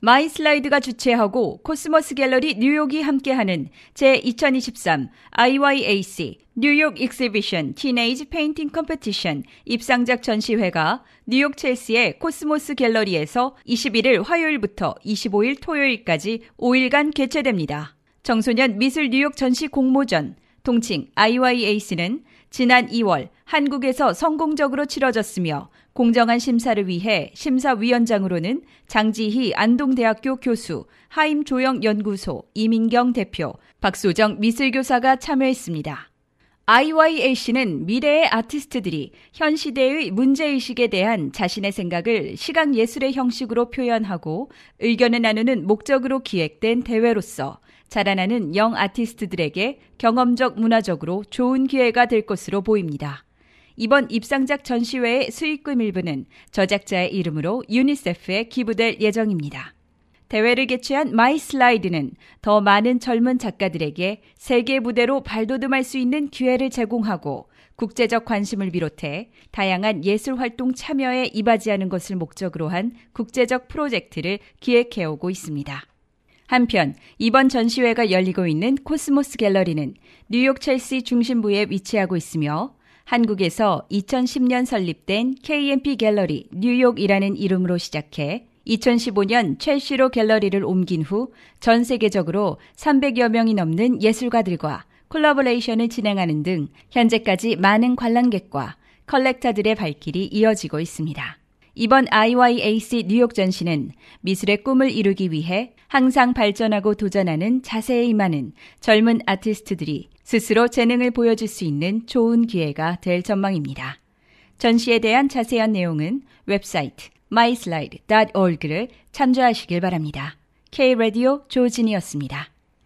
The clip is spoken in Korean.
마이슬라이드가 주최하고 코스모스 갤러리 뉴욕이 함께하는 제2023 IYAC 뉴욕 Exhibition Teenage Painting Competition 입상작 전시회가 뉴욕 첼시의 코스모스 갤러리에서 21일 화요일부터 25일 토요일까지 5일간 개최됩니다. 청소년 미술 뉴욕 전시 공모전 통칭 IYAC는 지난 2월 한국에서 성공적으로 치러졌으며 공정한 심사를 위해 심사위원장으로는 장지희 안동대학교 교수, 하임조형연구소 이민경 대표, 박소정 미술교사가 참여했습니다. IYAC는 미래의 아티스트들이 현 시대의 문제의식에 대한 자신의 생각을 시각 예술의 형식으로 표현하고 의견을 나누는 목적으로 기획된 대회로서 자라나는 영 아티스트들에게 경험적 문화적으로 좋은 기회가 될 것으로 보입니다. 이번 입상작 전시회의 수익금 일부는 저작자의 이름으로 유니세프에 기부될 예정입니다. 대회를 개최한 마이 슬라이드는 더 많은 젊은 작가들에게 세계 무대로 발돋움할 수 있는 기회를 제공하고 국제적 관심을 비롯해 다양한 예술 활동 참여에 이바지하는 것을 목적으로 한 국제적 프로젝트를 기획해오고 있습니다. 한편 이번 전시회가 열리고 있는 코스모스 갤러리는 뉴욕 첼시 중심부에 위치하고 있으며 한국에서 2010년 설립된 KMP 갤러리 뉴욕이라는 이름으로 시작해 2015년 첼시로 갤러리를 옮긴 후 전 세계적으로 300여 명이 넘는 예술가들과 콜라보레이션을 진행하는 등 현재까지 많은 관람객과 컬렉터들의 발길이 이어지고 있습니다. 이번 IYAC 뉴욕 전시는 미술의 꿈을 이루기 위해 항상 발전하고 도전하는 자세에 임하는 젊은 아티스트들이 스스로 재능을 보여줄 수 있는 좋은 기회가 될 전망입니다. 전시에 대한 자세한 내용은 웹사이트 myslide.org를 참조하시길 바랍니다. K-Radio 조진이었습니다.